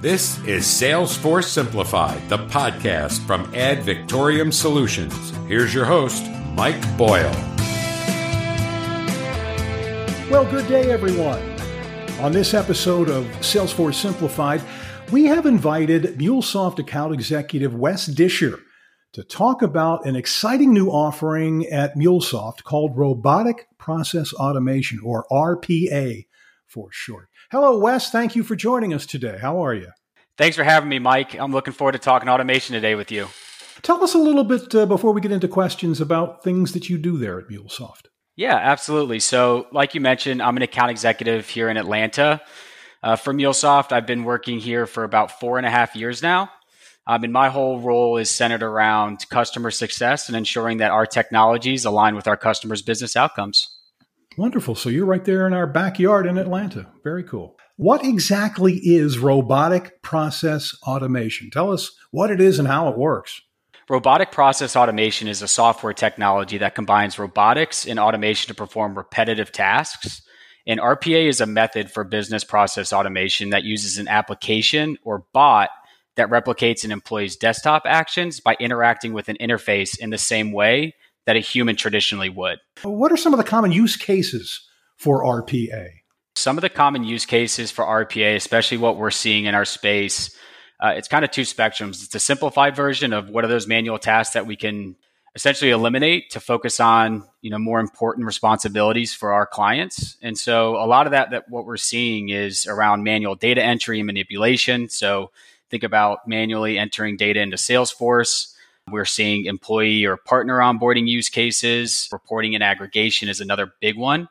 This is Salesforce Simplified, the podcast from Ad Victoriam Solutions. Here's your host, Mike Boyle. Well, good day, everyone. On this episode of Salesforce Simplified, we have invited MuleSoft account executive Wes Disher to talk about an exciting new offering at MuleSoft called Robotic Process Automation, or RPA for short. Hello, Wes. Thank you for joining us today. How are you? Thanks for having me, Mike. I'm looking forward to talking automation today with you. Tell us a little bit uh, before we get into questions about things that you do there at MuleSoft. Yeah, absolutely. So, like you mentioned, I'm an account executive here in Atlanta uh, for MuleSoft. I've been working here for about four and a half years now. Um, and my whole role is centered around customer success and ensuring that our technologies align with our customers' business outcomes. Wonderful. So you're right there in our backyard in Atlanta. Very cool. What exactly is robotic process automation? Tell us what it is and how it works. Robotic process automation is a software technology that combines robotics and automation to perform repetitive tasks. And RPA is a method for business process automation that uses an application or bot that replicates an employee's desktop actions by interacting with an interface in the same way that a human traditionally would. What are some of the common use cases for RPA? Some of the common use cases for RPA, especially what we're seeing in our space, uh, it's kind of two spectrums. It's a simplified version of what are those manual tasks that we can essentially eliminate to focus on you know more important responsibilities for our clients and so a lot of that that what we're seeing is around manual data entry and manipulation so think about manually entering data into salesforce we're seeing employee or partner onboarding use cases. Reporting and aggregation is another big one.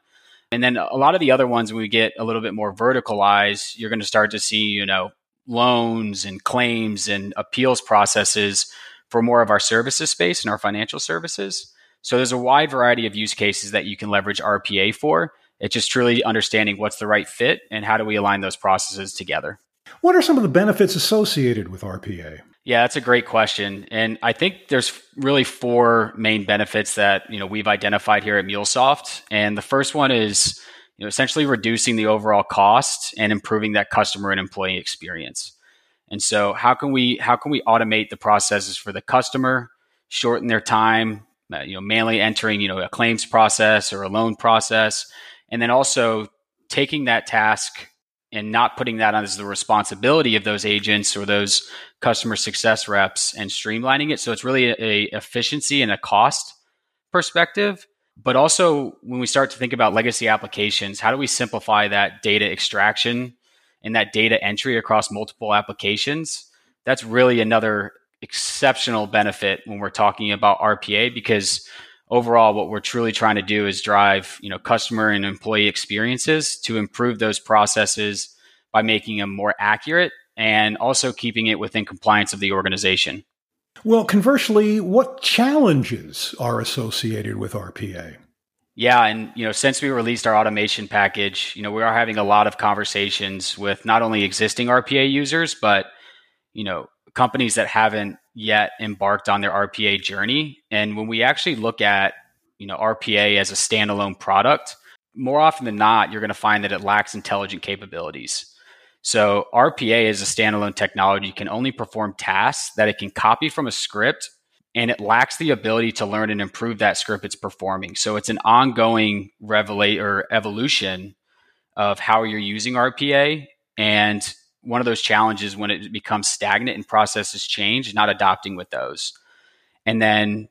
And then a lot of the other ones, when we get a little bit more verticalized, you're going to start to see, you know, loans and claims and appeals processes for more of our services space and our financial services. So there's a wide variety of use cases that you can leverage RPA for. It's just truly understanding what's the right fit and how do we align those processes together. What are some of the benefits associated with RPA? Yeah, that's a great question. And I think there's really four main benefits that, you know, we've identified here at MuleSoft. And the first one is, you know, essentially reducing the overall cost and improving that customer and employee experience. And so how can we how can we automate the processes for the customer, shorten their time, uh, you know, manually entering, you know, a claims process or a loan process, and then also taking that task and not putting that on as the responsibility of those agents or those customer success reps and streamlining it. So it's really a efficiency and a cost perspective. But also when we start to think about legacy applications, how do we simplify that data extraction and that data entry across multiple applications? That's really another exceptional benefit when we're talking about RPA because overall what we're truly trying to do is drive you know customer and employee experiences to improve those processes by making them more accurate and also keeping it within compliance of the organization. Well conversely what challenges are associated with rpa yeah and you know since we released our automation package you know we are having a lot of conversations with not only existing rpa users but you know companies that haven't yet embarked on their RPA journey. And when we actually look at, you know, RPA as a standalone product, more often than not, you're going to find that it lacks intelligent capabilities. So RPA as a standalone technology can only perform tasks that it can copy from a script and it lacks the ability to learn and improve that script it's performing. So it's an ongoing revelate or evolution of how you're using RPA and one of those challenges when it becomes stagnant and processes change, not adopting with those. And then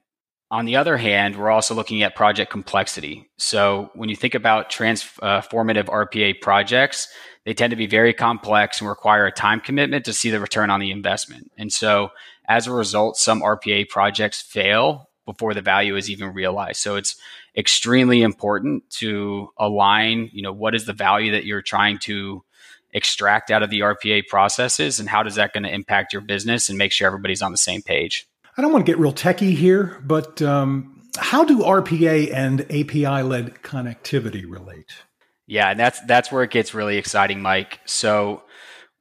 on the other hand, we're also looking at project complexity. So when you think about transformative uh, RPA projects, they tend to be very complex and require a time commitment to see the return on the investment. And so as a result, some RPA projects fail before the value is even realized. So it's extremely important to align, you know, what is the value that you're trying to extract out of the RPA processes and how does that going to impact your business and make sure everybody's on the same page? I don't want to get real techy here, but um, how do RPA and API led connectivity relate? Yeah, and that's that's where it gets really exciting, Mike. So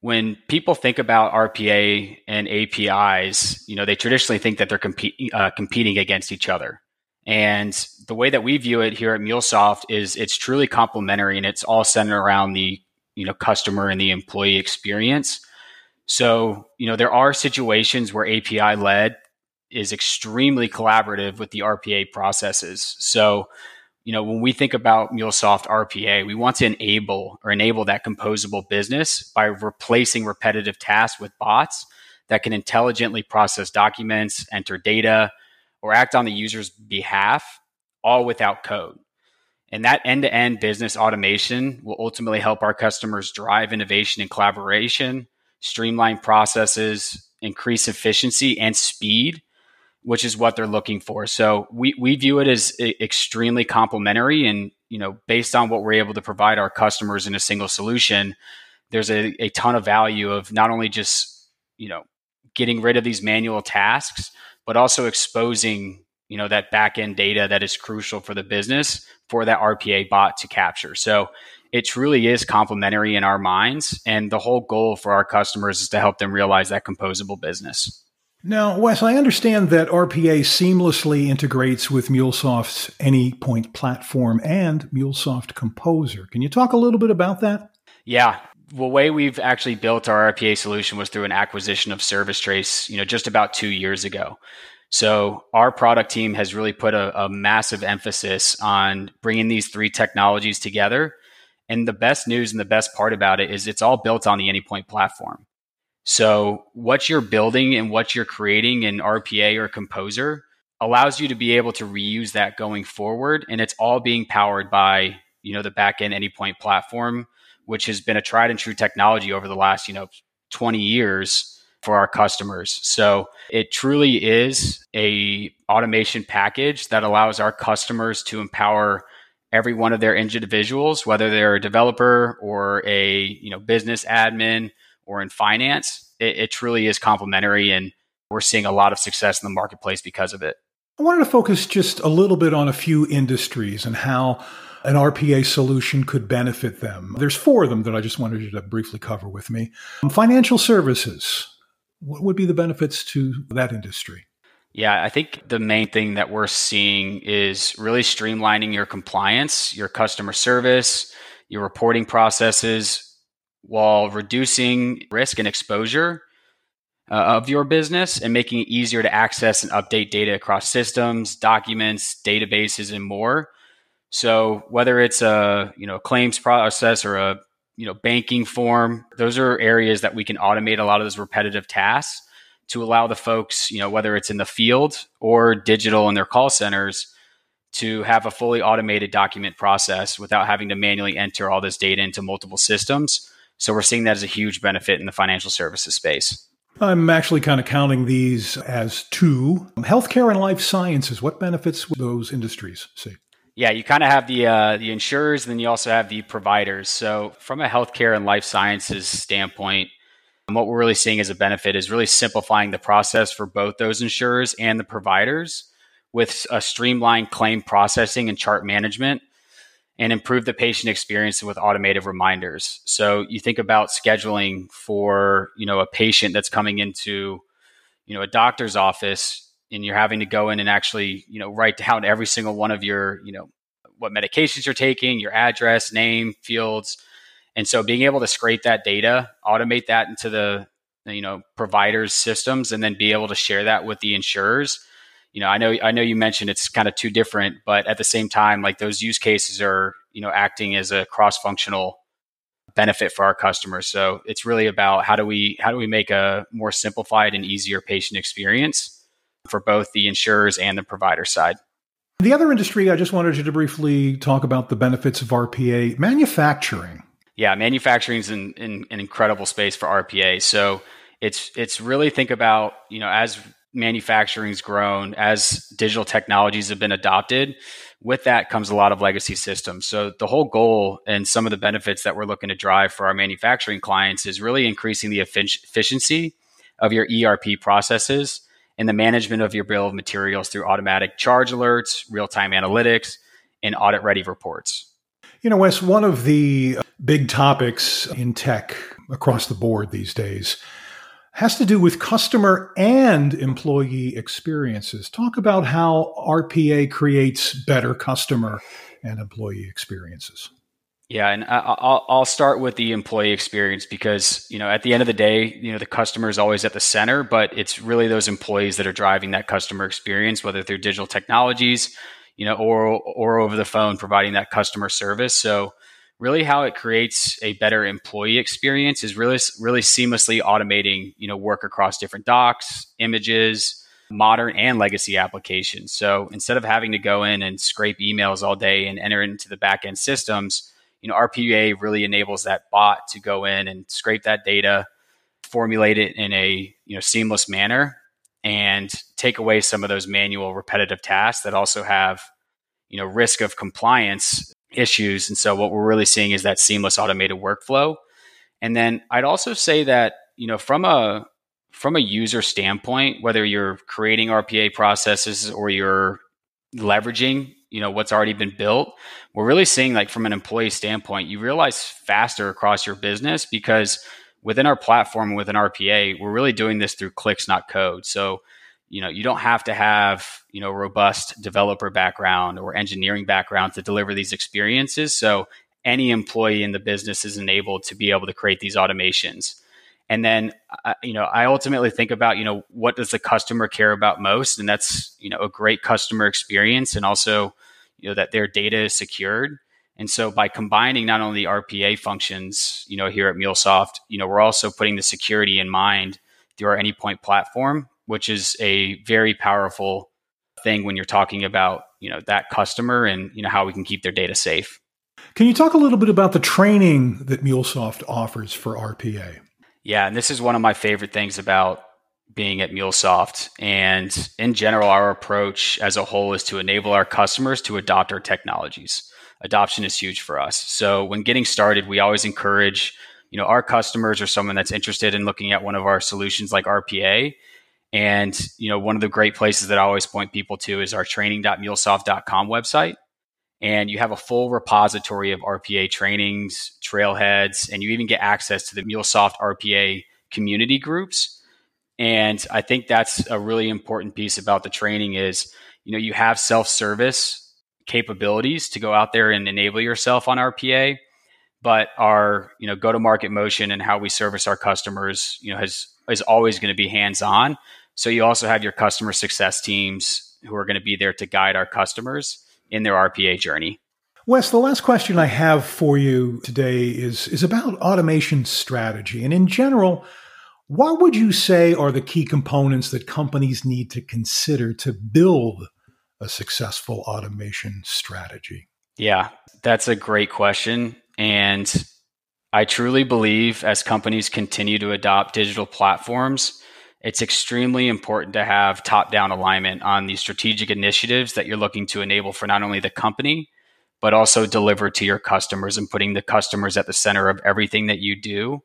when people think about RPA and APIs, you know, they traditionally think that they're compete, uh, competing against each other. And the way that we view it here at MuleSoft is it's truly complementary and it's all centered around the you know customer and the employee experience So, you know, there are situations where API led is extremely collaborative with the RPA processes. So, you know, when we think about MuleSoft RPA, we want to enable or enable that composable business by replacing repetitive tasks with bots that can intelligently process documents, enter data, or act on the user's behalf, all without code. And that end to end business automation will ultimately help our customers drive innovation and collaboration, streamline processes, increase efficiency and speed, which is what they're looking for. So we, we view it as extremely complementary. And, you know, based on what we're able to provide our customers in a single solution, there's a, a ton of value of not only just, you know, getting rid of these manual tasks, but also exposing you know that back end data that is crucial for the business for that RPA bot to capture. So it truly is complementary in our minds, and the whole goal for our customers is to help them realize that composable business. Now, Wes, I understand that RPA seamlessly integrates with MuleSoft's Anypoint platform and MuleSoft Composer. Can you talk a little bit about that? Yeah. The way we've actually built our RPA solution was through an acquisition of Servicetrace, you know, just about two years ago. So our product team has really put a, a, massive emphasis on bringing these three technologies together. And the best news and the best part about it is it's all built on the Anypoint platform. So what you're building and what you're creating in RPA or Composer allows you to be able to reuse that going forward. And it's all being powered by, you know, the backend Anypoint platform, which has been a tried and true technology over the last, you know, 20 years for our customers. So it truly is a automation package that allows our customers to empower every one of their individuals, whether they're a developer or a you know business admin or in finance. It, it truly is complementary, and we're seeing a lot of success in the marketplace because of it. I wanted to focus just a little bit on a few industries and how an RPA solution could benefit them. There's four of them that I just wanted you to briefly cover with me. Financial services, what would be the benefits to that industry? Yeah, I think the main thing that we're seeing is really streamlining your compliance, your customer service, your reporting processes while reducing risk and exposure uh, of your business and making it easier to access and update data across systems, documents, databases, and more. So whether it's a you know claims process or a you know banking form those are areas that we can automate a lot of those repetitive tasks to allow the folks you know whether it's in the field or digital in their call centers to have a fully automated document process without having to manually enter all this data into multiple systems so we're seeing that as a huge benefit in the financial services space I'm actually kind of counting these as two. Healthcare and life sciences, what benefits would those industries see? Yeah, you kind of have the uh, the insurers, and then you also have the providers. So, from a healthcare and life sciences standpoint, what we're really seeing as a benefit is really simplifying the process for both those insurers and the providers with a streamlined claim processing and chart management and improve the patient experience with automated reminders. So you think about scheduling for, you know, a patient that's coming into, you know, a doctor's office and you're having to go in and actually, you know, write down every single one of your, you know, what medications you're taking, your address, name, fields. And so being able to scrape that data, automate that into the, you know, providers systems and then be able to share that with the insurers. You know, I know I know you mentioned it's kind of two different, but at the same time, like those use cases are, you know, acting as a cross-functional benefit for our customers. So it's really about how do we how do we make a more simplified and easier patient experience for both the insurers and the provider side. The other industry I just wanted you to briefly talk about the benefits of RPA manufacturing. Yeah, manufacturing is an, an, an incredible space for RPA. So it's it's really think about you know as manufacturing's grown, as digital technologies have been adopted, with that comes a lot of legacy systems. So the whole goal and some of the benefits that we're looking to drive for our manufacturing clients is really increasing the efficiency of your ERP processes and the management of your bill of materials through automatic charge alerts, real time analytics, and audit ready reports. You know, Wes, one of the uh, big topics in tech across the board these days has to do with customer and employee experiences. Talk about how RPA creates better customer and employee experiences. Yeah, and I'll, I'll start with the employee experience because you know at the end of the day, you know the customer is always at the center, but it's really those employees that are driving that customer experience, whether through digital technologies, you know, or or over the phone, providing that customer service. So really, how it creates a better employee experience is really really seamlessly automating you know work across different docs, images, modern and legacy applications. So instead of having to go in and scrape emails all day and enter into the backend systems you know, RPA really enables that bot to go in and scrape that data, formulate it in a you know seamless manner, and take away some of those manual repetitive tasks that also have you know risk of compliance issues. And so what we're really seeing is that seamless automated workflow. And then I'd also say that you know from a from a user standpoint, whether you're creating RPA processes or you're leveraging you know what's already been built we're really seeing like from an employee standpoint you realize faster across your business because within our platform within rpa we're really doing this through clicks not code. So you know you don't have to have you know robust developer background or engineering background to deliver these experiences. So any employee in the business is enabled to be able to create these automations and then, uh, you know, I ultimately think about, you know, what does the customer care about most? And that's, you know, a great customer experience and also, you know, that their data is secured. And so by combining not only RPA functions, you know, here at MuleSoft, you know, we're also putting the security in mind through our Anypoint platform, which is a very powerful thing when you're talking about, you know, that customer and, you know, how we can keep their data safe. Can you talk a little bit about the training that MuleSoft offers for RPA? Yeah, and this is one of my favorite things about being at MuleSoft. And in general, our approach as a whole is to enable our customers to adopt our technologies. Adoption is huge for us. So when getting started, we always encourage, you know, our customers or someone that's interested in looking at one of our solutions like RPA. And, you know, one of the great places that I always point people to is our training.mulesoft.com website and you have a full repository of RPA trainings, trailheads, and you even get access to the MuleSoft RPA community groups. And I think that's a really important piece about the training is, you know, you have self-service capabilities to go out there and enable yourself on RPA, but our, you know, go-to-market motion and how we service our customers, you know, has is always going to be hands-on. So you also have your customer success teams who are going to be there to guide our customers in their RPA journey. Wes, the last question I have for you today is, is about automation strategy. And in general, what would you say are the key components that companies need to consider to build a successful automation strategy? Yeah, that's a great question. And I truly believe as companies continue to adopt digital platforms, it's extremely important to have top down alignment on these strategic initiatives that you're looking to enable for not only the company, but also deliver to your customers and putting the customers at the center of everything that you do.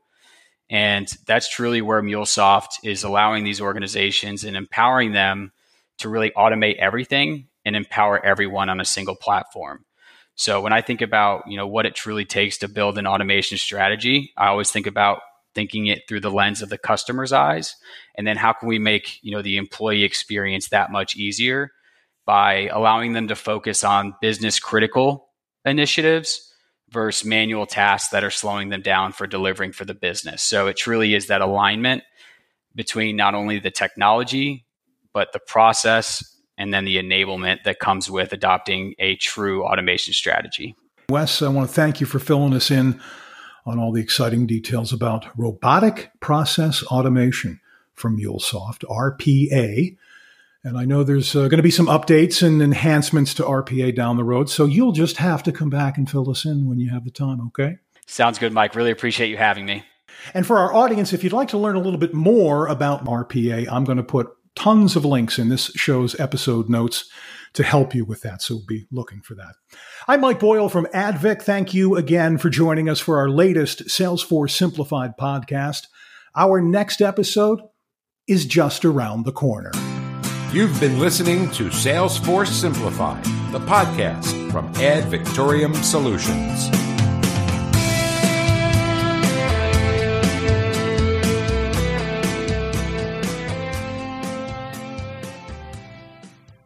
And that's truly where MuleSoft is allowing these organizations and empowering them to really automate everything and empower everyone on a single platform. So when I think about, you know, what it truly takes to build an automation strategy, I always think about thinking it through the lens of the customer's eyes. And then how can we make you know the employee experience that much easier? By allowing them to focus on business critical initiatives versus manual tasks that are slowing them down for delivering for the business. So it truly is that alignment between not only the technology but the process and then the enablement that comes with adopting a true automation strategy. Wes i want to thank you for filling us in on all the exciting details about robotic process automation from MuleSoft, RPA. And I know there's uh, going to be some updates and enhancements to RPA down the road. So you'll just have to come back and fill us in when you have the time, okay? Sounds good, Mike. Really appreciate you having me. And for our audience, if you'd like to learn a little bit more about RPA, I'm going to put tons of links in this show's episode notes to help you with that. So be looking for that. I'm Mike Boyle from AdVic. Thank you again for joining us for our latest Salesforce Simplified podcast. Our next episode is just around the corner. You've been listening to Salesforce Simplified, the podcast from Ad Victoriam Solutions.